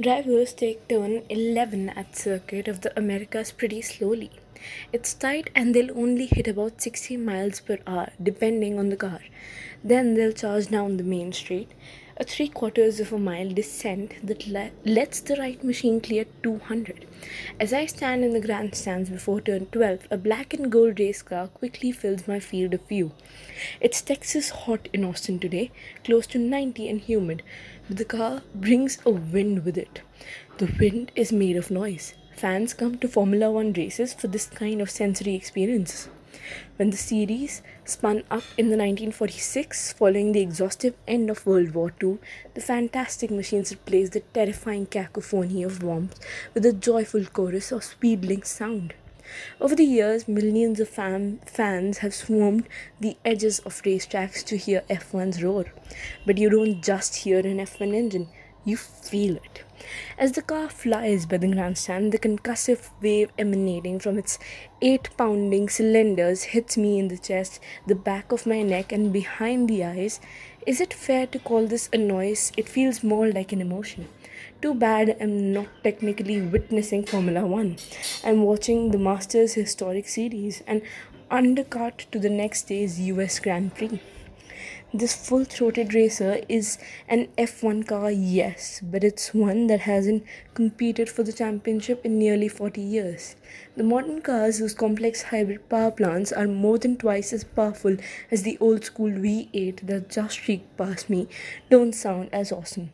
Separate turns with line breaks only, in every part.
Drivers take turn 11 at circuit of the Americas pretty slowly. It's tight and they'll only hit about 60 miles per hour depending on the car. Then they'll charge down the main street, a three quarters of a mile descent that le- lets the right machine clear 200. As I stand in the grandstands before turn 12, a black and gold race car quickly fills my field of view. It's Texas hot in Austin today, close to 90 and humid, but the car brings a wind with it. The wind is made of noise. Fans come to Formula One races for this kind of sensory experience. When the series spun up in the 1946 following the exhaustive end of World War II, the fantastic machines replaced the terrifying cacophony of bombs with a joyful chorus of speedling sound. Over the years, millions of fam- fans have swarmed the edges of racetracks to hear F1's roar. But you don't just hear an F1 engine, you feel it. As the car flies by the grandstand, the concussive wave emanating from its eight pounding cylinders hits me in the chest, the back of my neck, and behind the eyes. Is it fair to call this a noise? It feels more like an emotion. Too bad I'm not technically witnessing Formula One. I'm watching the Masters Historic Series and undercut to the next day's US Grand Prix. This full throated racer is an F1 car, yes, but it's one that hasn't competed for the championship in nearly 40 years. The modern cars, whose complex hybrid power plants are more than twice as powerful as the old school V8 that just streaked past me, don't sound as awesome.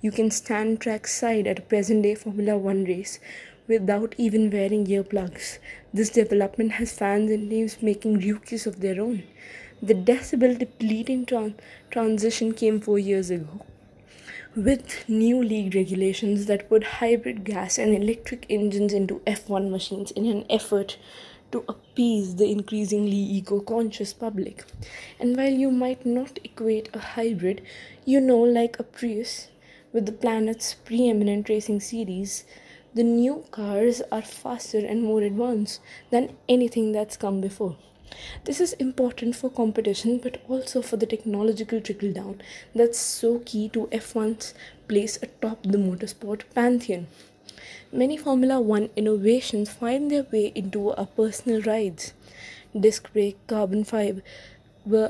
You can stand trackside at a present day Formula One race without even wearing earplugs. This development has fans and teams making rookies of their own. The decibel depleting tran- transition came four years ago with new league regulations that put hybrid gas and electric engines into F1 machines in an effort to appease the increasingly eco conscious public. And while you might not equate a hybrid, you know, like a Prius, with the planet's preeminent racing series, the new cars are faster and more advanced than anything that's come before. This is important for competition but also for the technological trickle down that's so key to F1's place atop the motorsport pantheon. Many Formula One innovations find their way into our personal rides. Disc brake, carbon fiber,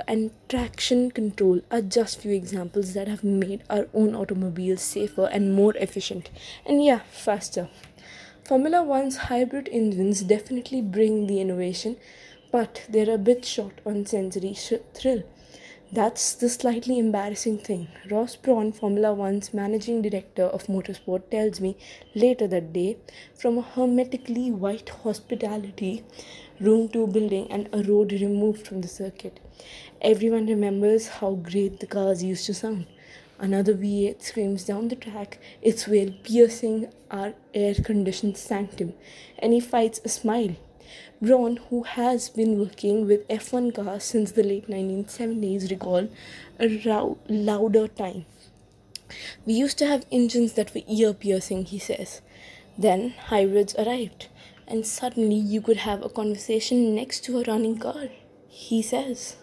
and traction control are just few examples that have made our own automobiles safer and more efficient, and yeah, faster. Formula One's hybrid engines definitely bring the innovation, but they're a bit short on sensory sh- thrill. That's the slightly embarrassing thing. Ross Brawn, Formula One's managing director of motorsport, tells me later that day from a hermetically white hospitality room to building and a road removed from the circuit. Everyone remembers how great the cars used to sound. Another V8 screams down the track, its wail piercing our air conditioned sanctum, and he fights a smile. Brawn, who has been working with F1 cars since the late 1970s, recalled a louder time. We used to have engines that were ear piercing, he says. Then hybrids arrived, and suddenly you could have a conversation next to a running car, he says.